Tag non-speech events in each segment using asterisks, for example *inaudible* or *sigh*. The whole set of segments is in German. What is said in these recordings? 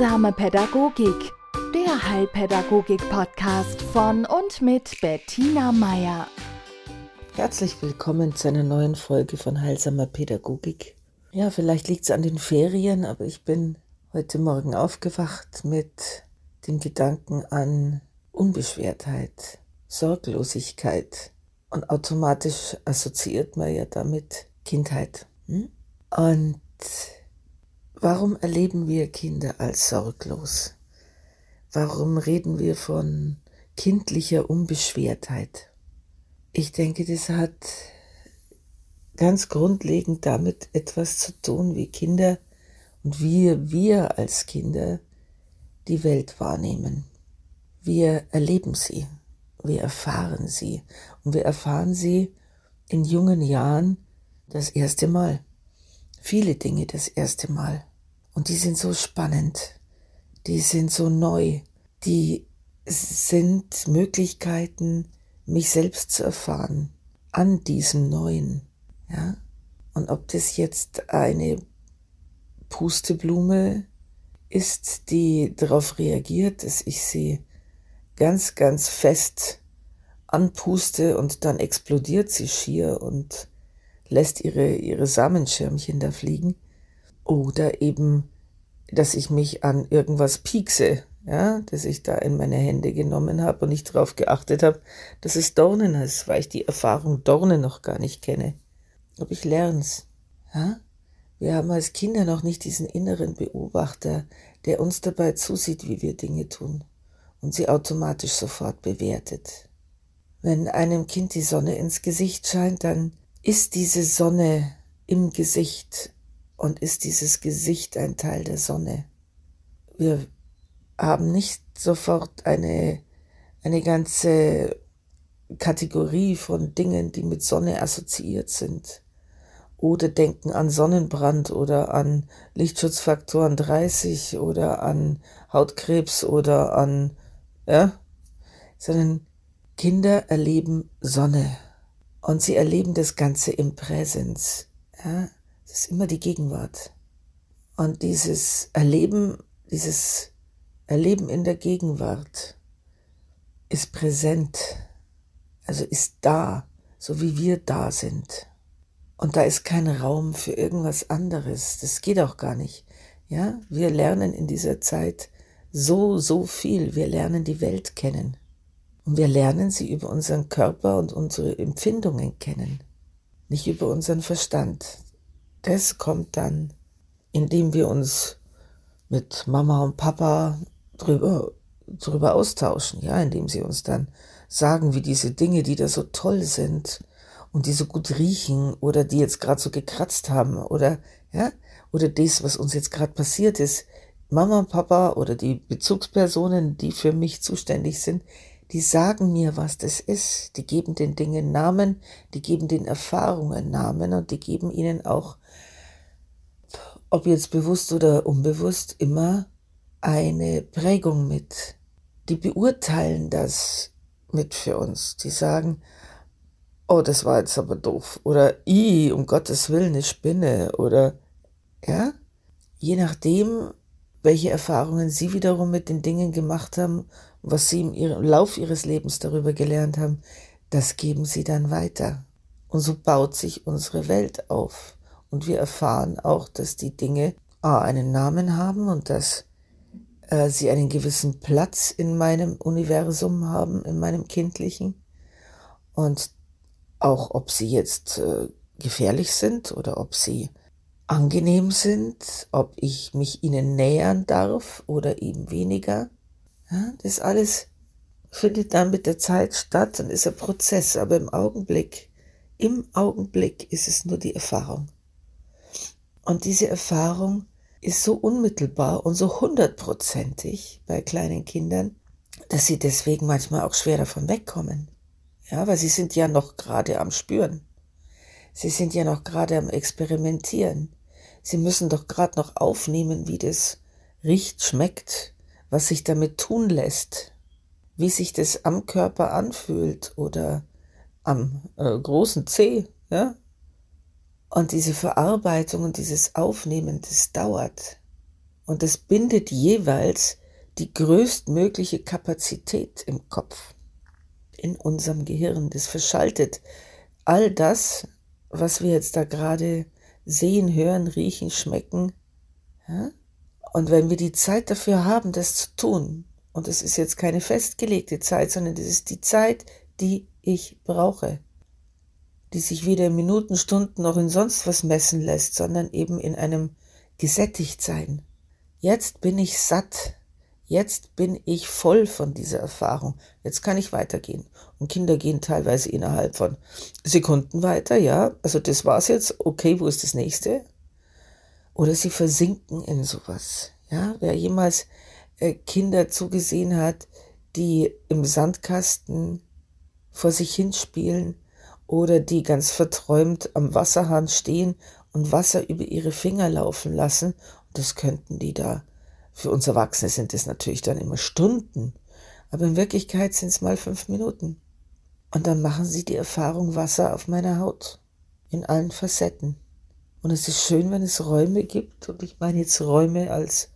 Heilsame Pädagogik, der Heilpädagogik-Podcast von und mit Bettina Meier. Herzlich willkommen zu einer neuen Folge von Heilsamer Pädagogik. Ja, vielleicht liegt es an den Ferien, aber ich bin heute Morgen aufgewacht mit dem Gedanken an Unbeschwertheit, Sorglosigkeit und automatisch assoziiert man ja damit Kindheit. Hm? Und Warum erleben wir Kinder als sorglos? Warum reden wir von kindlicher Unbeschwertheit? Ich denke, das hat ganz grundlegend damit etwas zu tun, wie Kinder und wie wir als Kinder die Welt wahrnehmen. Wir erleben sie, wir erfahren sie und wir erfahren sie in jungen Jahren das erste Mal. Viele Dinge das erste Mal. Und die sind so spannend, die sind so neu, die sind Möglichkeiten, mich selbst zu erfahren an diesem Neuen. Ja? Und ob das jetzt eine Pusteblume ist, die darauf reagiert, dass ich sie ganz, ganz fest anpuste und dann explodiert sie schier und lässt ihre, ihre Samenschirmchen da fliegen, oder eben, dass ich mich an irgendwas piekse, ja, das ich da in meine Hände genommen habe und nicht darauf geachtet habe, dass es Dornen ist, weil ich die Erfahrung Dornen noch gar nicht kenne. Aber ich lerne es. Ja? Wir haben als Kinder noch nicht diesen inneren Beobachter, der uns dabei zusieht, wie wir Dinge tun und sie automatisch sofort bewertet. Wenn einem Kind die Sonne ins Gesicht scheint, dann ist diese Sonne im Gesicht und ist dieses Gesicht ein Teil der Sonne. Wir haben nicht sofort eine, eine ganze Kategorie von Dingen, die mit Sonne assoziiert sind. Oder denken an Sonnenbrand oder an Lichtschutzfaktoren 30 oder an Hautkrebs oder an, ja, sondern Kinder erleben Sonne und sie erleben das Ganze im Präsens. Ja. Es ist immer die Gegenwart. Und dieses Erleben, dieses Erleben in der Gegenwart ist präsent, also ist da, so wie wir da sind. Und da ist kein Raum für irgendwas anderes. Das geht auch gar nicht. Ja, wir lernen in dieser Zeit so, so viel. Wir lernen die Welt kennen. Und wir lernen sie über unseren Körper und unsere Empfindungen kennen. Nicht über unseren Verstand das kommt dann, indem wir uns mit Mama und Papa drüber, drüber austauschen, ja, indem sie uns dann sagen, wie diese Dinge, die da so toll sind und die so gut riechen oder die jetzt gerade so gekratzt haben oder, ja, oder das, was uns jetzt gerade passiert ist, Mama und Papa oder die Bezugspersonen, die für mich zuständig sind, die sagen mir, was das ist. Die geben den Dingen Namen, die geben den Erfahrungen Namen und die geben ihnen auch ob jetzt bewusst oder unbewusst, immer eine Prägung mit. Die beurteilen das mit für uns. Die sagen, oh, das war jetzt aber doof. Oder, i, um Gottes Willen, eine Spinne. Oder, ja, je nachdem, welche Erfahrungen sie wiederum mit den Dingen gemacht haben, was sie im Lauf ihres Lebens darüber gelernt haben, das geben sie dann weiter. Und so baut sich unsere Welt auf. Und wir erfahren auch, dass die Dinge A, einen Namen haben und dass äh, sie einen gewissen Platz in meinem Universum haben, in meinem kindlichen. Und auch ob sie jetzt äh, gefährlich sind oder ob sie angenehm sind, ob ich mich ihnen nähern darf oder eben weniger. Ja, das alles findet dann mit der Zeit statt und ist ein Prozess, aber im Augenblick, im Augenblick ist es nur die Erfahrung. Und diese Erfahrung ist so unmittelbar und so hundertprozentig bei kleinen Kindern, dass sie deswegen manchmal auch schwer davon wegkommen. Ja, weil sie sind ja noch gerade am Spüren. Sie sind ja noch gerade am Experimentieren. Sie müssen doch gerade noch aufnehmen, wie das riecht, schmeckt, was sich damit tun lässt, wie sich das am Körper anfühlt oder am äh, großen C, ja, und diese Verarbeitung und dieses Aufnehmen, das dauert. Und es bindet jeweils die größtmögliche Kapazität im Kopf, in unserem Gehirn. Das verschaltet all das, was wir jetzt da gerade sehen, hören, riechen, schmecken. Ja? Und wenn wir die Zeit dafür haben, das zu tun, und es ist jetzt keine festgelegte Zeit, sondern das ist die Zeit, die ich brauche, die sich weder in Minuten, Stunden noch in sonst was messen lässt, sondern eben in einem Gesättigtsein. Jetzt bin ich satt. Jetzt bin ich voll von dieser Erfahrung. Jetzt kann ich weitergehen. Und Kinder gehen teilweise innerhalb von Sekunden weiter, ja. Also das war's jetzt. Okay, wo ist das nächste? Oder sie versinken in sowas. Ja, wer jemals äh, Kinder zugesehen hat, die im Sandkasten vor sich hinspielen oder die ganz verträumt am Wasserhahn stehen und Wasser über ihre Finger laufen lassen, das könnten die da für uns Erwachsene sind es natürlich dann immer Stunden, aber in Wirklichkeit sind es mal fünf Minuten. Und dann machen sie die Erfahrung Wasser auf meiner Haut. In allen Facetten. Und es ist schön, wenn es Räume gibt, und ich meine jetzt Räume als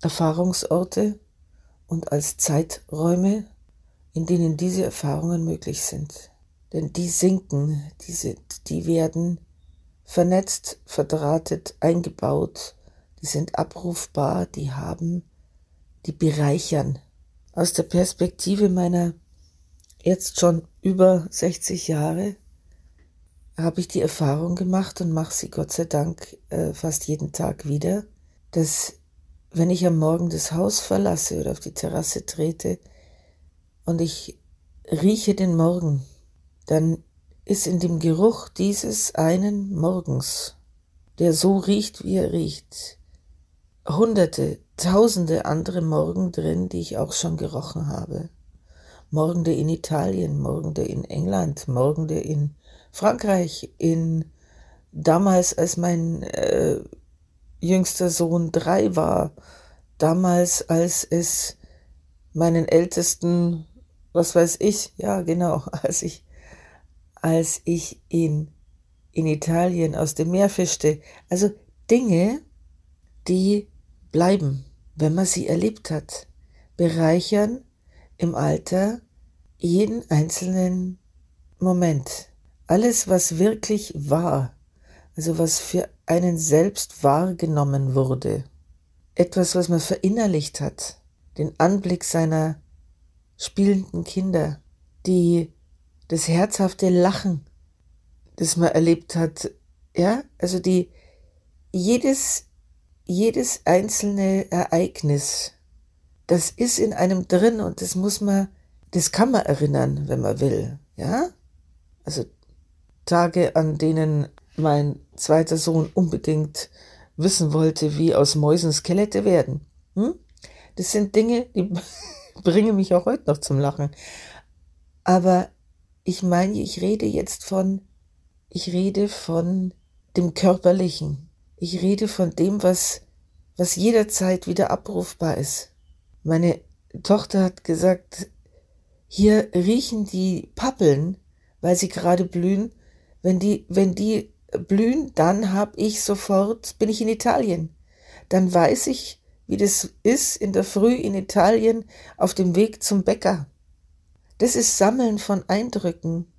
Erfahrungsorte und als Zeiträume, in denen diese Erfahrungen möglich sind. Denn die sinken, die, sind, die werden vernetzt, verdrahtet, eingebaut die sind abrufbar, die haben, die bereichern. Aus der Perspektive meiner jetzt schon über 60 Jahre habe ich die Erfahrung gemacht und mache sie Gott sei Dank äh, fast jeden Tag wieder, dass wenn ich am Morgen das Haus verlasse oder auf die Terrasse trete und ich rieche den Morgen, dann ist in dem Geruch dieses einen Morgens, der so riecht, wie er riecht, hunderte, tausende andere Morgen drin, die ich auch schon gerochen habe. Morgende in Italien, Morgende in England, Morgende in Frankreich, in damals, als mein äh, jüngster Sohn drei war, damals, als es meinen ältesten, was weiß ich, ja genau, *laughs* als ich, als ich in, in Italien aus dem Meer fischte. Also Dinge, die bleiben, wenn man sie erlebt hat, bereichern im Alter jeden einzelnen Moment. Alles, was wirklich war, also was für einen selbst wahrgenommen wurde, etwas, was man verinnerlicht hat, den Anblick seiner spielenden Kinder, die das herzhafte Lachen, das man erlebt hat, ja, also die jedes jedes einzelne Ereignis, das ist in einem drin und das muss man, das kann man erinnern, wenn man will, ja? Also Tage, an denen mein zweiter Sohn unbedingt wissen wollte, wie aus Mäusen Skelette werden. Hm? Das sind Dinge, die *laughs* bringen mich auch heute noch zum Lachen. Aber ich meine, ich rede jetzt von, ich rede von dem Körperlichen. Ich rede von dem, was, was jederzeit wieder abrufbar ist. Meine Tochter hat gesagt, hier riechen die Pappeln, weil sie gerade blühen. Wenn die, wenn die blühen, dann hab ich sofort, bin ich in Italien. Dann weiß ich, wie das ist in der Früh in Italien auf dem Weg zum Bäcker. Das ist Sammeln von Eindrücken.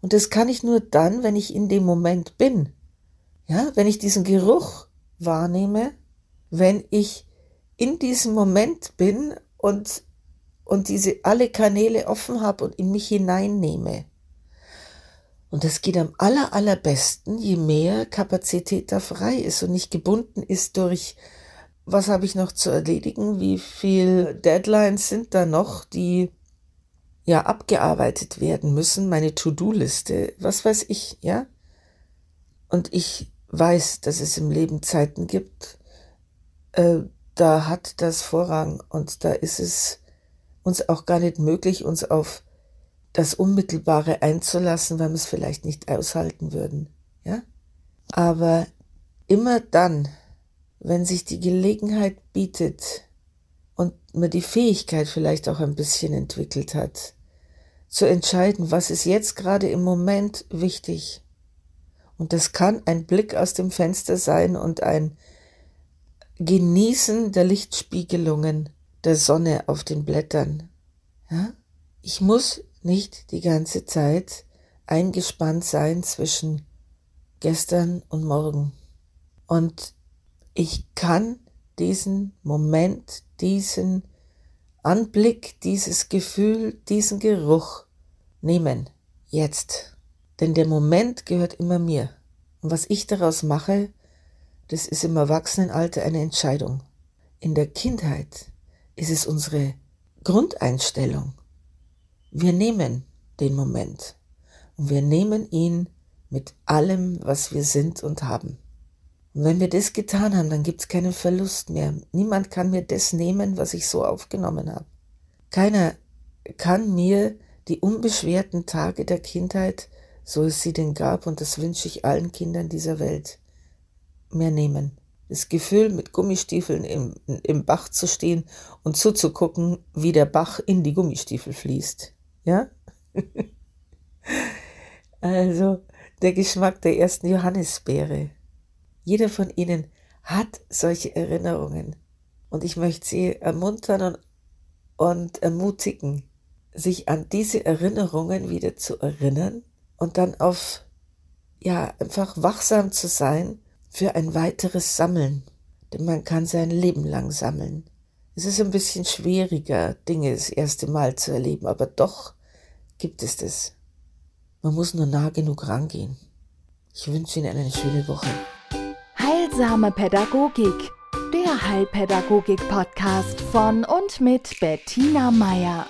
Und das kann ich nur dann, wenn ich in dem Moment bin. Ja, wenn ich diesen Geruch wahrnehme, wenn ich in diesem Moment bin und, und diese alle Kanäle offen habe und in mich hineinnehme. Und das geht am aller, allerbesten, je mehr Kapazität da frei ist und nicht gebunden ist durch, was habe ich noch zu erledigen, wie viel Deadlines sind da noch, die ja abgearbeitet werden müssen, meine To-Do-Liste, was weiß ich, ja. Und ich weiß, dass es im Leben Zeiten gibt, äh, da hat das Vorrang und da ist es uns auch gar nicht möglich, uns auf das Unmittelbare einzulassen, weil wir es vielleicht nicht aushalten würden. Ja? Aber immer dann, wenn sich die Gelegenheit bietet und man die Fähigkeit vielleicht auch ein bisschen entwickelt hat, zu entscheiden, was ist jetzt gerade im Moment wichtig und das kann ein Blick aus dem Fenster sein und ein Genießen der Lichtspiegelungen der Sonne auf den Blättern. Ja? Ich muss nicht die ganze Zeit eingespannt sein zwischen gestern und morgen. Und ich kann diesen Moment, diesen Anblick, dieses Gefühl, diesen Geruch nehmen. Jetzt. Denn der Moment gehört immer mir. Und was ich daraus mache, das ist im Erwachsenenalter eine Entscheidung. In der Kindheit ist es unsere Grundeinstellung. Wir nehmen den Moment und wir nehmen ihn mit allem, was wir sind und haben. Und wenn wir das getan haben, dann gibt es keinen Verlust mehr. Niemand kann mir das nehmen, was ich so aufgenommen habe. Keiner kann mir die unbeschwerten Tage der Kindheit, so es sie denn gab, und das wünsche ich allen Kindern dieser Welt, mehr nehmen. Das Gefühl, mit Gummistiefeln im, im Bach zu stehen und zuzugucken, wie der Bach in die Gummistiefel fließt. Ja? *laughs* also, der Geschmack der ersten Johannisbeere. Jeder von Ihnen hat solche Erinnerungen. Und ich möchte Sie ermuntern und, und ermutigen, sich an diese Erinnerungen wieder zu erinnern und dann auf, ja, einfach wachsam zu sein für ein weiteres Sammeln. Denn man kann sein Leben lang sammeln. Es ist ein bisschen schwieriger, Dinge das erste Mal zu erleben, aber doch gibt es das. Man muss nur nah genug rangehen. Ich wünsche Ihnen eine schöne Woche. Heilsame Pädagogik, der Heilpädagogik-Podcast von und mit Bettina Meier.